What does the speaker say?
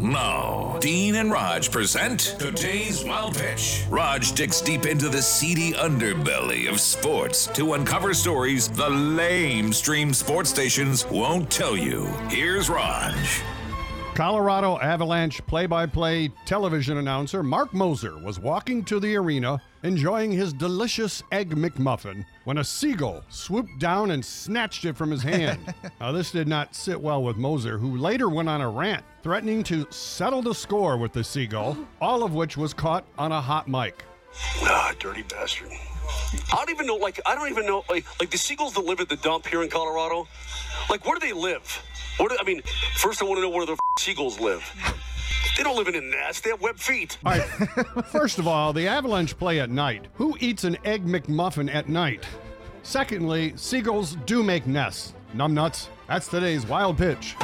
No. Dean and Rog present today's Wild Pitch. Rog digs deep into the seedy underbelly of sports to uncover stories the lame stream sports stations won't tell you. Here's Rog. Colorado Avalanche play by play television announcer Marc Moser was walking to the arena enjoying his delicious Egg McMuffin when a seagull swooped down and snatched it from his hand. now, this did not sit well with Moser, who later went on a rant threatening to settle the score with the seagull, all of which was caught on a hot mic. Ah, dirty bastard. I don't even know, like, I don't even know, like, like the seagulls that live at the dump here in Colorado, like, where do they live? What I mean, first I want to know where the f- seagulls live. They don't live in a nest. They have web feet. All right, first of all, the Avalanche play at night. Who eats an Egg McMuffin at night? Secondly, seagulls do make nests. Numbnuts. That's today's wild pitch.